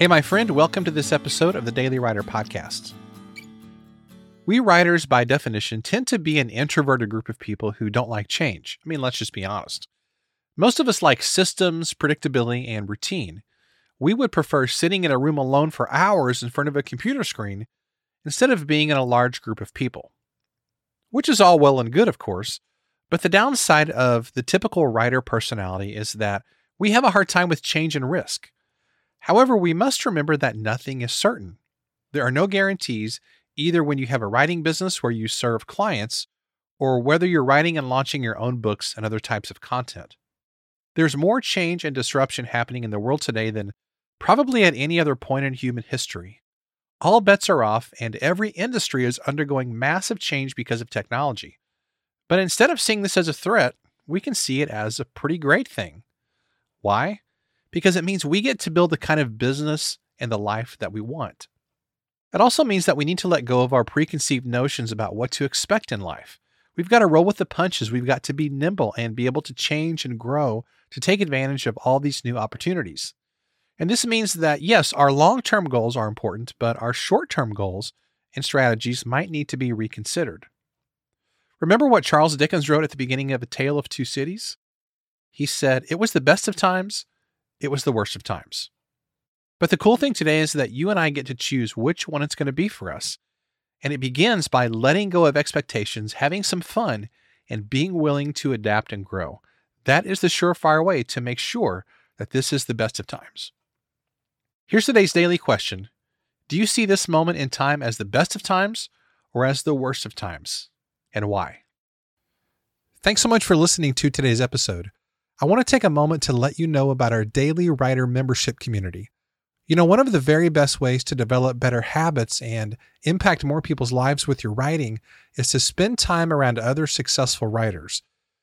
Hey, my friend, welcome to this episode of the Daily Writer Podcast. We writers, by definition, tend to be an introverted group of people who don't like change. I mean, let's just be honest. Most of us like systems, predictability, and routine. We would prefer sitting in a room alone for hours in front of a computer screen instead of being in a large group of people. Which is all well and good, of course, but the downside of the typical writer personality is that we have a hard time with change and risk. However, we must remember that nothing is certain. There are no guarantees either when you have a writing business where you serve clients or whether you're writing and launching your own books and other types of content. There's more change and disruption happening in the world today than probably at any other point in human history. All bets are off, and every industry is undergoing massive change because of technology. But instead of seeing this as a threat, we can see it as a pretty great thing. Why? Because it means we get to build the kind of business and the life that we want. It also means that we need to let go of our preconceived notions about what to expect in life. We've got to roll with the punches. We've got to be nimble and be able to change and grow to take advantage of all these new opportunities. And this means that, yes, our long term goals are important, but our short term goals and strategies might need to be reconsidered. Remember what Charles Dickens wrote at the beginning of A Tale of Two Cities? He said, It was the best of times, it was the worst of times. But the cool thing today is that you and I get to choose which one it's going to be for us. And it begins by letting go of expectations, having some fun, and being willing to adapt and grow. That is the surefire way to make sure that this is the best of times. Here's today's daily question Do you see this moment in time as the best of times or as the worst of times? And why? Thanks so much for listening to today's episode. I want to take a moment to let you know about our daily writer membership community. You know, one of the very best ways to develop better habits and impact more people's lives with your writing is to spend time around other successful writers.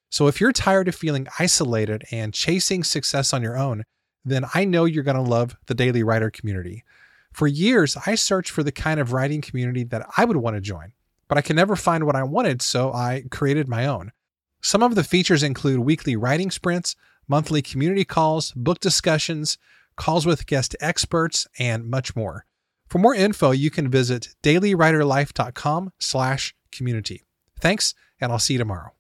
So if you're tired of feeling isolated and chasing success on your own, then I know you're going to love the Daily Writer community. For years, I searched for the kind of writing community that I would want to join, but I could never find what I wanted, so I created my own. Some of the features include weekly writing sprints, monthly community calls, book discussions, calls with guest experts, and much more. For more info, you can visit dailywriterlife.com slash community. Thanks, and I'll see you tomorrow.